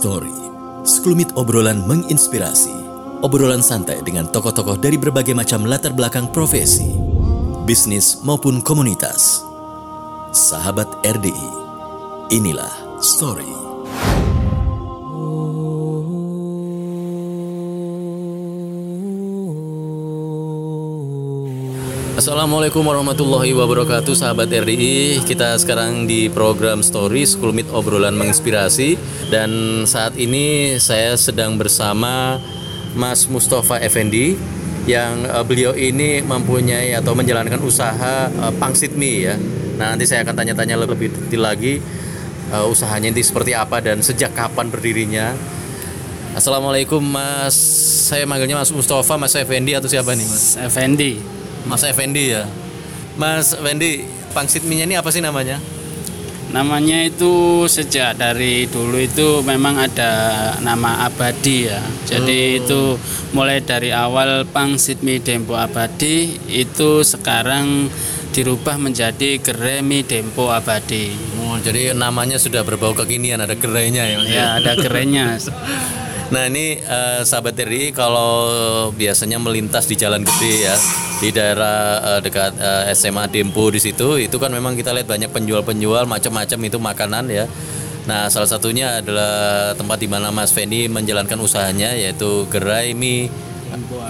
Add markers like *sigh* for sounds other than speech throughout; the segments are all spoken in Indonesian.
Story, sekelumit obrolan menginspirasi. Obrolan santai dengan tokoh-tokoh dari berbagai macam latar belakang profesi, bisnis maupun komunitas. Sahabat RDI, inilah Story. Assalamualaikum warahmatullahi wabarakatuh sahabat RDI Kita sekarang di program Story Sekelumit obrolan menginspirasi. Dan saat ini saya sedang bersama Mas Mustafa Effendi Yang uh, beliau ini mempunyai atau menjalankan usaha uh, Pangsit Mie ya. Nah nanti saya akan tanya-tanya lebih detail lagi uh, Usahanya ini seperti apa dan sejak kapan berdirinya. Assalamualaikum Mas. Saya manggilnya Mas Mustafa, Mas Effendi atau siapa nih Mas? Effendi Mas Effendi ya. Mas Effendi, pangsit mie ini apa sih namanya? Namanya itu sejak dari dulu itu memang ada nama abadi ya. Jadi Oh. itu mulai dari awal pangsit mie Dempo Abadi itu sekarang dirubah menjadi gerai mie Dempo Abadi. Oh, jadi namanya sudah berbau kekinian, ada gerainya ya. Ya? Ya ada gerainya. *laughs* Nah ini eh, sahabat RI kalau biasanya melintas di jalan gede ya di daerah eh, dekat eh, SMA Dempo di situ itu kan memang kita lihat banyak penjual-penjual macam-macam itu makanan ya. Nah salah satunya adalah tempat di mana Mas Fendi menjalankan usahanya yaitu gerai mie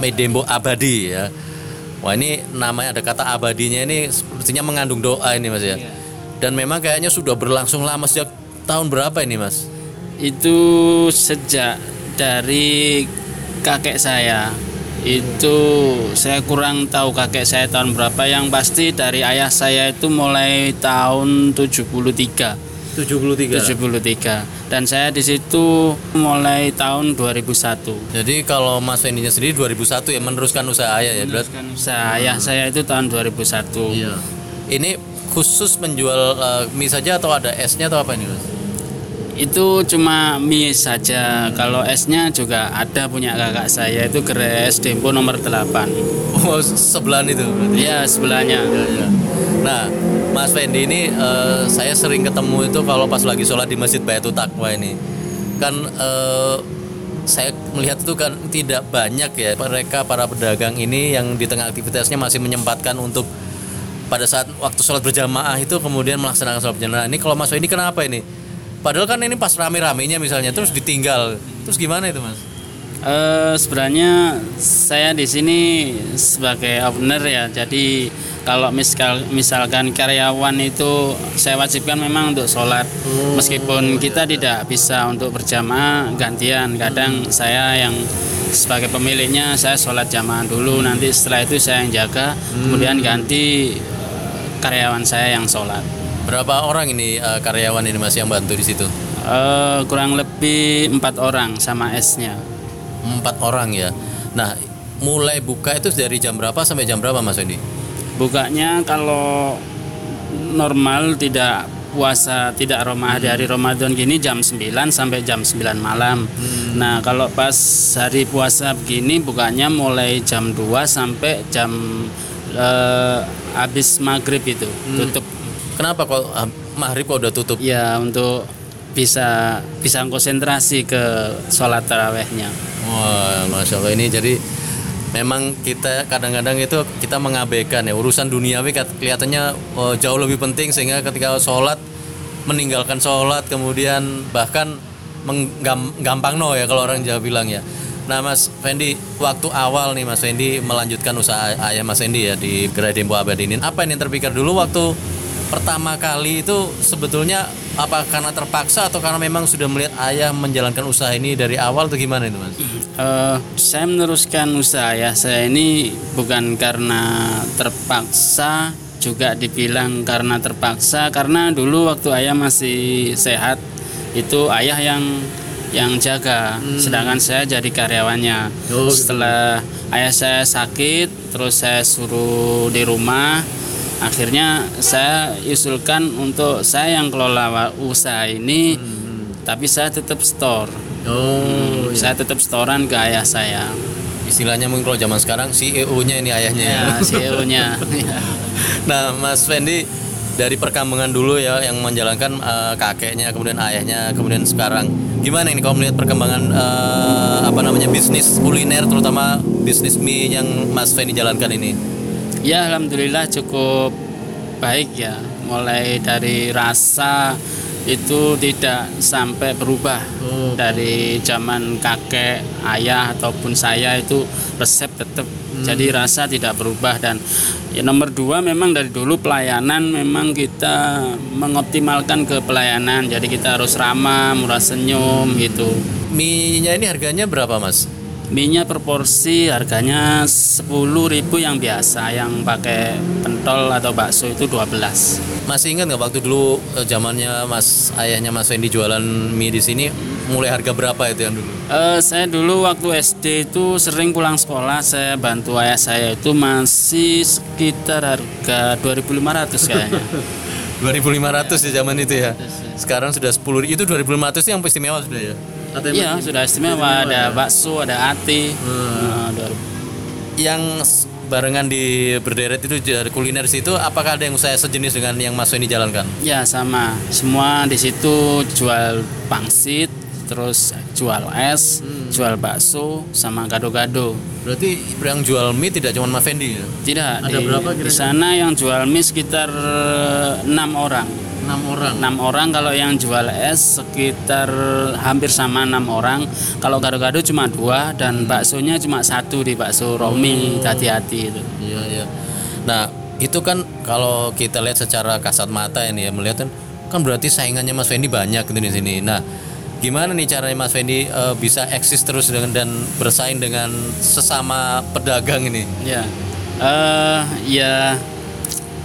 mie Dempo Abadi ya. Wah ini namanya ada kata abadinya ini sepertinya mengandung doa ini mas ya. Dan memang kayaknya sudah berlangsung lama sejak tahun berapa ini mas? Itu sejak dari kakek saya itu saya kurang tahu kakek saya tahun berapa yang pasti dari ayah saya itu mulai tahun 73 73. 73 dan saya di situ mulai tahun 2001 Jadi kalau Mas Fendinya sendiri 2001 ya meneruskan usaha ayah ya. Berarti kan usaha ayah saya itu tahun 2001 Iya. Ini khusus menjual eh, mie saja atau ada esnya atau apa ini mas? Itu cuma mie saja kalau esnya juga ada punya kakak saya itu gerai es Dempo nomor 8 Oh sebelahan itu berarti. ya sebelahnya Ya, ya. Nah, Mas Fendi ini eh, saya sering ketemu itu kalau pas lagi sholat di Masjid Bayatul Taqwa ini. Kan eh, saya melihat itu kan tidak banyak ya mereka para pedagang ini yang di tengah aktivitasnya masih menyempatkan untuk pada saat waktu sholat berjamaah itu kemudian melaksanakan sholat berjamaah. Ini kalau Mas Fendi kenapa ini? Padahal kan ini pas rame-ramenya misalnya terus ditinggal. Terus gimana itu Mas? Eh, sebenarnya saya di sini sebagai owner ya. Jadi kalau miskal, misalkan karyawan itu saya wajibkan memang untuk sholat. Meskipun kita tidak bisa untuk berjamaah gantian. Kadang saya yang sebagai pemiliknya saya sholat jamaah dulu. Nanti setelah itu saya yang jaga. Kemudian ganti karyawan saya yang sholat. Berapa orang ini eh, karyawan ini Mas yang bantu di situ? Eh, kurang lebih empat orang sama esnya. Empat orang ya. Nah, mulai buka itu dari jam berapa sampai jam berapa Mas Fendi? Bukanya kalau normal tidak puasa tidak Roma di hari Ramadan gini jam 9 sampai jam 9 malam. Nah, kalau pas hari puasa begini bukanya mulai jam 2 sampai jam eh, habis maghrib itu tutup. Kenapa kok ah, maghrib kok udah tutup? Ya untuk bisa bisa konsentrasi ke sholat tarawehnya. Wah, masya Allah ini jadi memang kita kadang-kadang itu kita mengabaikan ya urusan duniawi kelihatannya oh, jauh lebih penting sehingga ketika sholat meninggalkan sholat kemudian bahkan menggampang no ya kalau orang Jawa bilang ya. Nah Mas Fendi waktu awal nih Mas Fendi melanjutkan usaha ayah Mas Fendi ya di Gerai Dempo Abadi ini apa yang terpikir dulu waktu pertama kali itu sebetulnya apa karena terpaksa atau karena memang sudah melihat ayah menjalankan usaha ini dari awal atau gimana itu Mas? Eh, saya meneruskan usaha ya saya ini bukan karena terpaksa juga dibilang karena terpaksa. Karena dulu waktu ayah masih sehat itu ayah yang yang jaga. Sedangkan saya jadi karyawannya. Oh, gitu. setelah ayah saya sakit terus saya suruh di rumah akhirnya saya usulkan untuk saya yang kelola usaha ini tapi saya tetap store Oh, saya tetap setoran ke ayah saya istilahnya mungkin kalau zaman sekarang CEO-nya ini ayahnya ya. ya CEO-nya *laughs* Nah, Mas Fendi dari perkembangan dulu ya yang menjalankan eh, kakeknya, kemudian ayahnya, kemudian sekarang. Gimana ini kalau melihat perkembangan eh, apa namanya bisnis kuliner terutama bisnis mie yang Mas Fendi jalankan ini? Ya alhamdulillah cukup baik ya. Mulai dari rasa itu tidak sampai berubah Oh. dari zaman kakek, ayah ataupun saya itu resep tetap. Jadi rasa tidak berubah dan ya nomor dua memang dari dulu pelayanan memang kita mengoptimalkan ke pelayanan. Jadi kita harus ramah, murah senyum gitu. Mie-nya ini harganya berapa, Mas? Minyak per porsi harganya 10.000 yang biasa, yang pakai pentol atau bakso itu 12. Masih ingat nggak waktu dulu eh, zamannya Mas ayahnya Mas Fendi jualan mie di sini mulai harga berapa itu yang dulu? Eh, saya dulu waktu SD itu sering pulang sekolah, saya bantu ayah saya itu masih sekitar harga 2.500 kayaknya. *laughs* 2500 di zaman itu ya. Sekarang sudah 10 itu 2500 yang istimewa sudah ya. Atau yang Iya, sudah istimewa, ada bakso, ada ati. Nah, 2000. yang barengan di berderet itu dari kuliner situ apakah ada yang saya sejenis dengan yang Mas Fendi jalankan? Ya sama, semua di situ jual pangsit, terus jual es, jual bakso, sama gado-gado. Berarti yang jual mie tidak cuma Mas Fendi ya? Tidak, Ada di, berapa di kira-kira? sana yang jual mie sekitar enam orang. 6 orang. enam orang kalau yang jual es sekitar hampir sama enam orang. Kalau gado-gado cuma dua dan baksonya cuma satu di bakso Romi hati-hati itu. Iya, iya. Nah, itu kan kalau kita lihat secara kasat mata ini ya melihat kan kan berarti saingannya Mas Fendi banyak gitu di sini. Nah, gimana nih caranya Mas Fendi eh, bisa eksis terus dengan dan bersaing dengan sesama pedagang ini? Ya, eh ya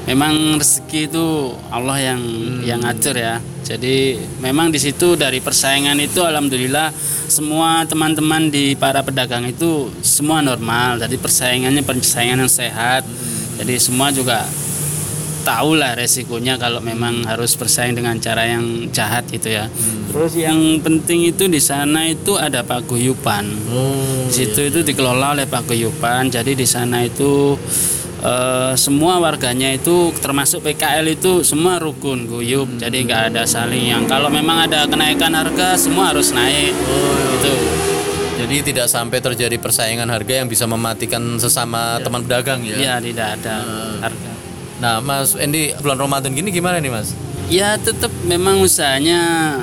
memang rezeki itu Allah yang yang ngatur ya. Jadi memang di situ dari persaingan itu alhamdulillah semua teman-teman di para pedagang itu semua normal. Jadi persaingannya persaingan yang sehat. Jadi semua juga tahu lah resikonya kalau memang harus bersaing dengan cara yang jahat gitu ya. Terus yang penting itu di sana itu ada paguyuban. Oh, Di situ itu dikelola oleh paguyuban. Jadi di sana itu eh, semua warganya itu termasuk PKL itu semua rukun guyup. Jadi nggak ada saling yang kalau memang ada kenaikan harga semua harus naik. Gitu. Jadi tidak sampai terjadi persaingan harga yang bisa mematikan sesama teman pedagang ya. Ya tidak ada harga. Nah, Mas Endi bulan Ramadan gini gimana nih, Mas? Ya tetap memang usahanya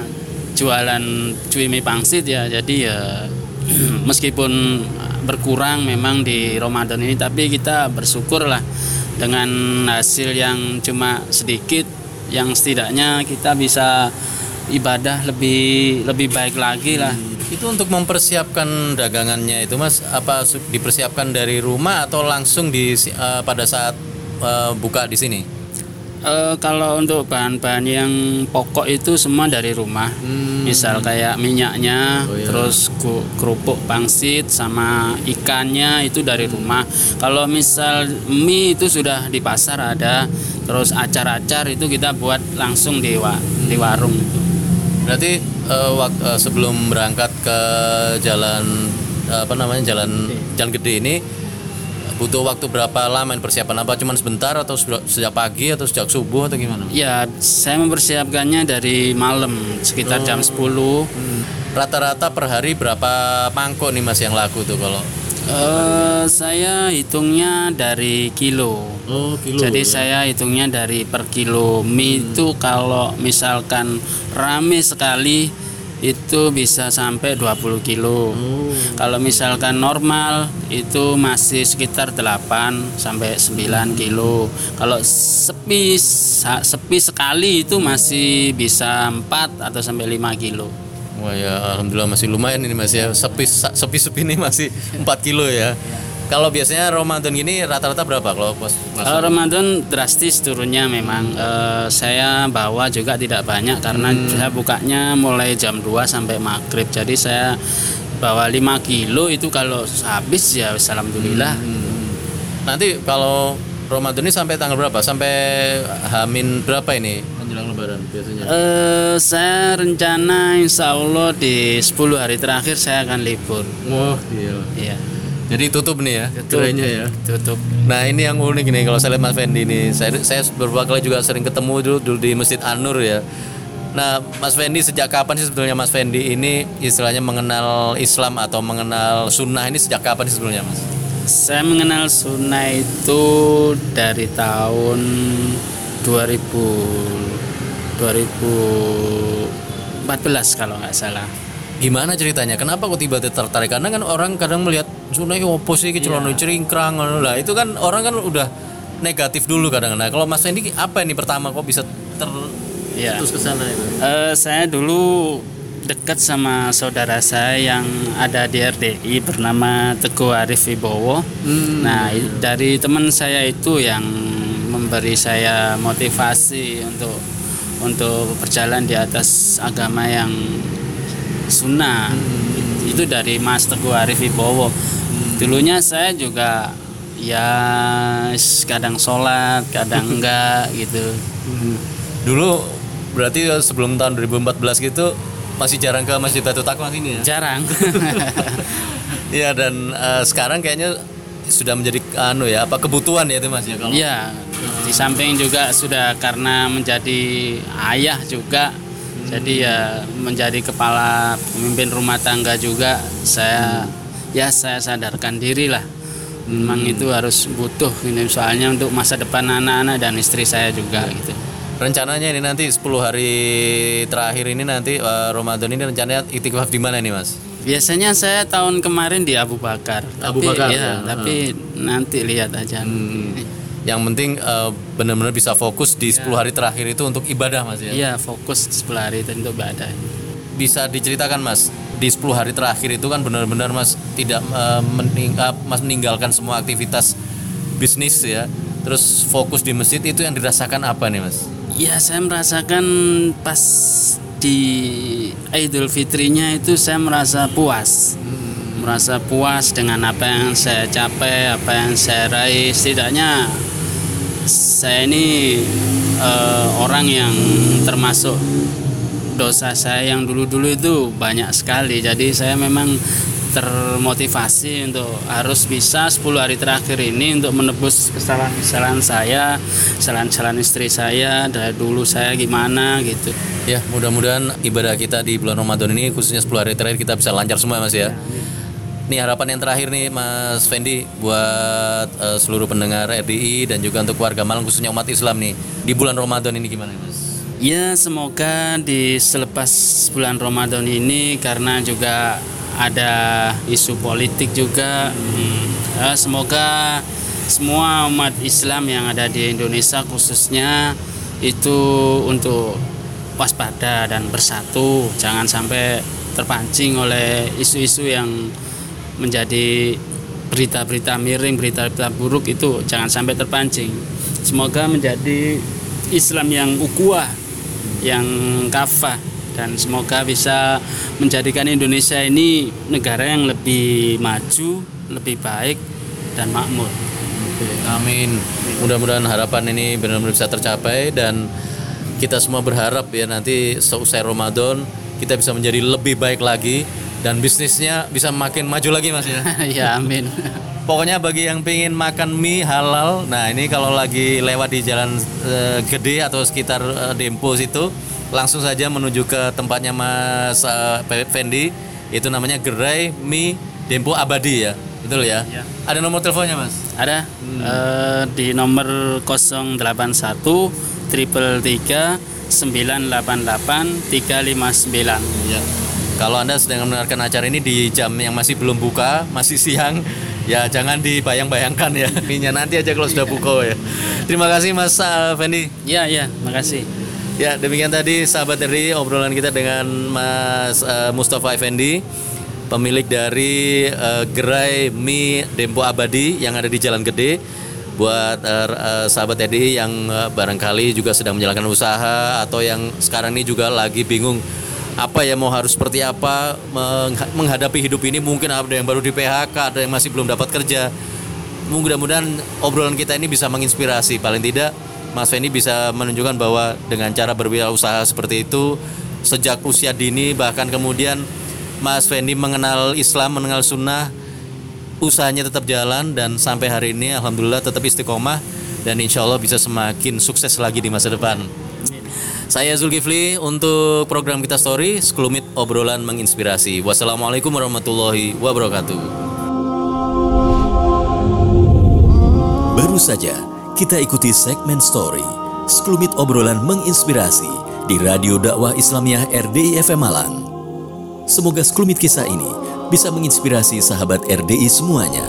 jualan cuy mie pangsit ya. Jadi ya *clears throat* meskipun berkurang memang di Ramadan ini tapi kita bersyukur lah dengan hasil yang cuma sedikit yang setidaknya kita bisa ibadah lebih lebih baik lagi lah. Itu untuk mempersiapkan dagangannya itu, Mas, apa dipersiapkan dari rumah atau langsung di eh, pada saat eh, buka di sini? Eh, kalau untuk bahan-bahan yang pokok itu semua dari rumah. Misal kayak minyaknya, Oh, iya. terus kerupuk pangsit sama ikannya itu dari rumah. Kalau misal mie itu sudah di pasar ada, terus acar-acar itu kita buat langsung di wa- di warung itu. Berarti eh, wak- eh, sebelum berangkat ke jalan apa namanya jalan jalan gede ini butuh waktu berapa lama persiapan apa cuman sebentar atau sejak pagi atau sejak subuh atau gimana? Ya, saya mempersiapkannya dari malam sekitar jam 10. Rata-rata per hari berapa mangkok nih Mas yang laku tuh kalau? Eh, saya hitungnya dari kilo. Oh, kilo. Jadi saya hitungnya dari per kilo mie itu kalau misalkan rame sekali itu bisa sampai 20 kilo. Kalau misalkan normal itu masih sekitar 8 sampai 9 kilo. Kalau sepi sepi sekali itu masih bisa 4 atau sampai 5 kilo. Wah ya alhamdulillah masih lumayan ini Mas ya. Sepi sepi sepi ini masih 4 kilo ya. Kalau biasanya Ramadan gini rata-rata berapa kalau Mas? Kalau Ramadan drastis turunnya memang Eh, saya bawa juga tidak banyak karena saya bukanya mulai jam 2 sampai maghrib jadi saya bawa 5 kilo itu kalau habis ya alhamdulillah Nanti kalau Ramadan ini sampai tanggal berapa? Sampai Hamin berapa ini menjelang Lebaran biasanya? Eh, saya rencana insya Allah di 10 hari terakhir saya akan libur Wah iya. Iya. Jadi tutup nih ya, gerainya ya. tutup Nah ini yang unik nih kalau saya lihat Mas Fendi ini, saya saya beberapa kali juga sering ketemu dulu, dulu di Masjid An-Nur ya. Nah Mas Fendi sejak kapan sih sebetulnya Mas Fendi ini istilahnya mengenal Islam atau mengenal Sunnah ini sejak kapan sih sebetulnya Mas? saya mengenal sunnah itu dari tahun 2000 2014 kalau nggak salah Gimana ceritanya? Kenapa kok tiba-tiba tertarik? Karena kan orang kadang melihat Sunnah itu opo sih, celana ceringkrang lah. Itu kan orang kan udah negatif dulu kadang. Nah kalau Mas Fendi apa ini pertama kok bisa ter ya terus ke sana itu? Eh, saya dulu dekat sama saudara saya yang ada di RDI bernama Teguh Arif Wibowo. Nah, i- dari teman saya itu yang memberi saya motivasi untuk untuk berjalan di atas agama yang sunnah. Itu dari Mas Teguh Arif Wibowo. Dulunya saya juga ya kadang sholat, kadang *laughs* enggak gitu. Dulu berarti sebelum tahun 2014 gitu masih jarang ke Masjid Batu Takwa sini ya? Jarang. *laughs* Iya dan eh, sekarang kayaknya sudah menjadi anu ya apa kebutuhan ya itu Mas ya kalau Iya, di samping juga sudah karena menjadi ayah juga, jadi ya menjadi kepala pemimpin rumah tangga juga, saya ya saya sadarkan diri lah. Memang itu harus butuh ini soalnya untuk masa depan anak-anak dan istri saya juga gitu. rencananya ini nanti 10 hari terakhir ini nanti eh, Ramadan ini rencananya itikaf di mana ini Mas? Biasanya saya tahun kemarin di Abu Bakar, Abu tapi Bakar, ya, ya. tapi nanti lihat aja. Yang penting eh, benar-benar bisa fokus di 10 hari terakhir itu untuk ibadah Mas ya. Iya, fokus 10 hari itu untuk ibadah. Bisa diceritakan Mas di 10 hari terakhir itu kan benar-benar Mas tidak eh, mening- eh, Mas meninggalkan semua aktivitas bisnis ya. Terus fokus di masjid itu yang dirasakan apa nih Mas? Ya saya merasakan pas di Idul Fitrinya itu saya merasa puas Merasa puas dengan apa yang saya capai, apa yang saya raih Setidaknya saya ini eh, orang yang termasuk dosa saya yang dulu-dulu itu banyak sekali Jadi saya memang termotivasi untuk harus bisa 10 hari terakhir ini untuk menebus kesalahan-kesalahan saya, kesalahan-kesalahan istri saya dari dulu saya gimana gitu. Ya, mudah-mudahan ibadah kita di bulan Ramadan ini khususnya 10 hari terakhir kita bisa lancar semua Mas ya. Nih harapan yang terakhir nih Mas Fendi buat eh, seluruh pendengar RDI dan juga untuk warga Malang khususnya umat Islam nih di bulan Ramadan ini gimana Mas? Ya semoga di selepas bulan Ramadan ini karena juga ada isu politik juga hmm, ya, semoga semua umat Islam yang ada di Indonesia khususnya itu untuk waspada dan bersatu jangan sampai terpancing oleh isu-isu yang menjadi berita-berita miring, berita-berita buruk itu jangan sampai terpancing. Semoga menjadi Islam yang ukuah, yang kafah dan semoga bisa menjadikan Indonesia ini negara yang lebih maju, lebih baik dan makmur. Amin. Mudah-mudahan harapan ini benar-benar bisa tercapai dan kita semua berharap ya nanti seusai Ramadan kita bisa menjadi lebih baik lagi dan bisnisnya bisa makin maju lagi Mas ya. *laughs* ya amin. Pokoknya bagi yang pengen makan mie halal, nah ini kalau lagi lewat di jalan eh, gede atau sekitar eh, Dempo situ, langsung saja menuju ke tempatnya Mas Pe- Fendi, itu namanya Gerai Mie Dempo Abadi ya, betul ya? Ya. Ada nomor teleponnya Mas? Ada eh, di nomor 081 triple 988 359. Ya. Kalau Anda sedang mendengarkan acara ini di jam yang masih belum buka, masih siang, ya jangan dibayang-bayangkan ya. Minyak nanti aja kalau sudah buka ya. Terima kasih Mas Fendi. Ya ya, makasih. Ya, demikian tadi sahabat dari obrolan kita dengan Mas eh, Mustafa Effendi, pemilik dari eh, gerai mie Dempo Abadi yang ada di Jalan Gede. Buat eh, eh, sahabat RDI yang eh, barangkali juga sedang menjalankan usaha atau yang sekarang ini juga lagi bingung apa ya mau harus seperti apa mengha- menghadapi hidup ini. Mungkin ada yang baru di PHK, ada yang masih belum dapat kerja. Mudah-mudahan obrolan kita ini bisa menginspirasi. Paling tidak Mas Fendi bisa menunjukkan bahwa dengan cara berwirausaha seperti itu sejak usia dini bahkan kemudian Mas Fendi mengenal Islam mengenal sunnah usahanya tetap jalan dan sampai hari ini alhamdulillah tetap istiqomah. Dan insya Allah bisa semakin sukses lagi di masa depan. Saya Zulkifli untuk program kita story sekelumit obrolan menginspirasi. Wassalamualaikum warahmatullahi wabarakatuh. Baru saja kita ikuti segmen story sekelumit obrolan menginspirasi di Radio Dakwah Islamiyah RDI FM Malang. Semoga sekelumit kisah ini bisa menginspirasi sahabat RDI semuanya.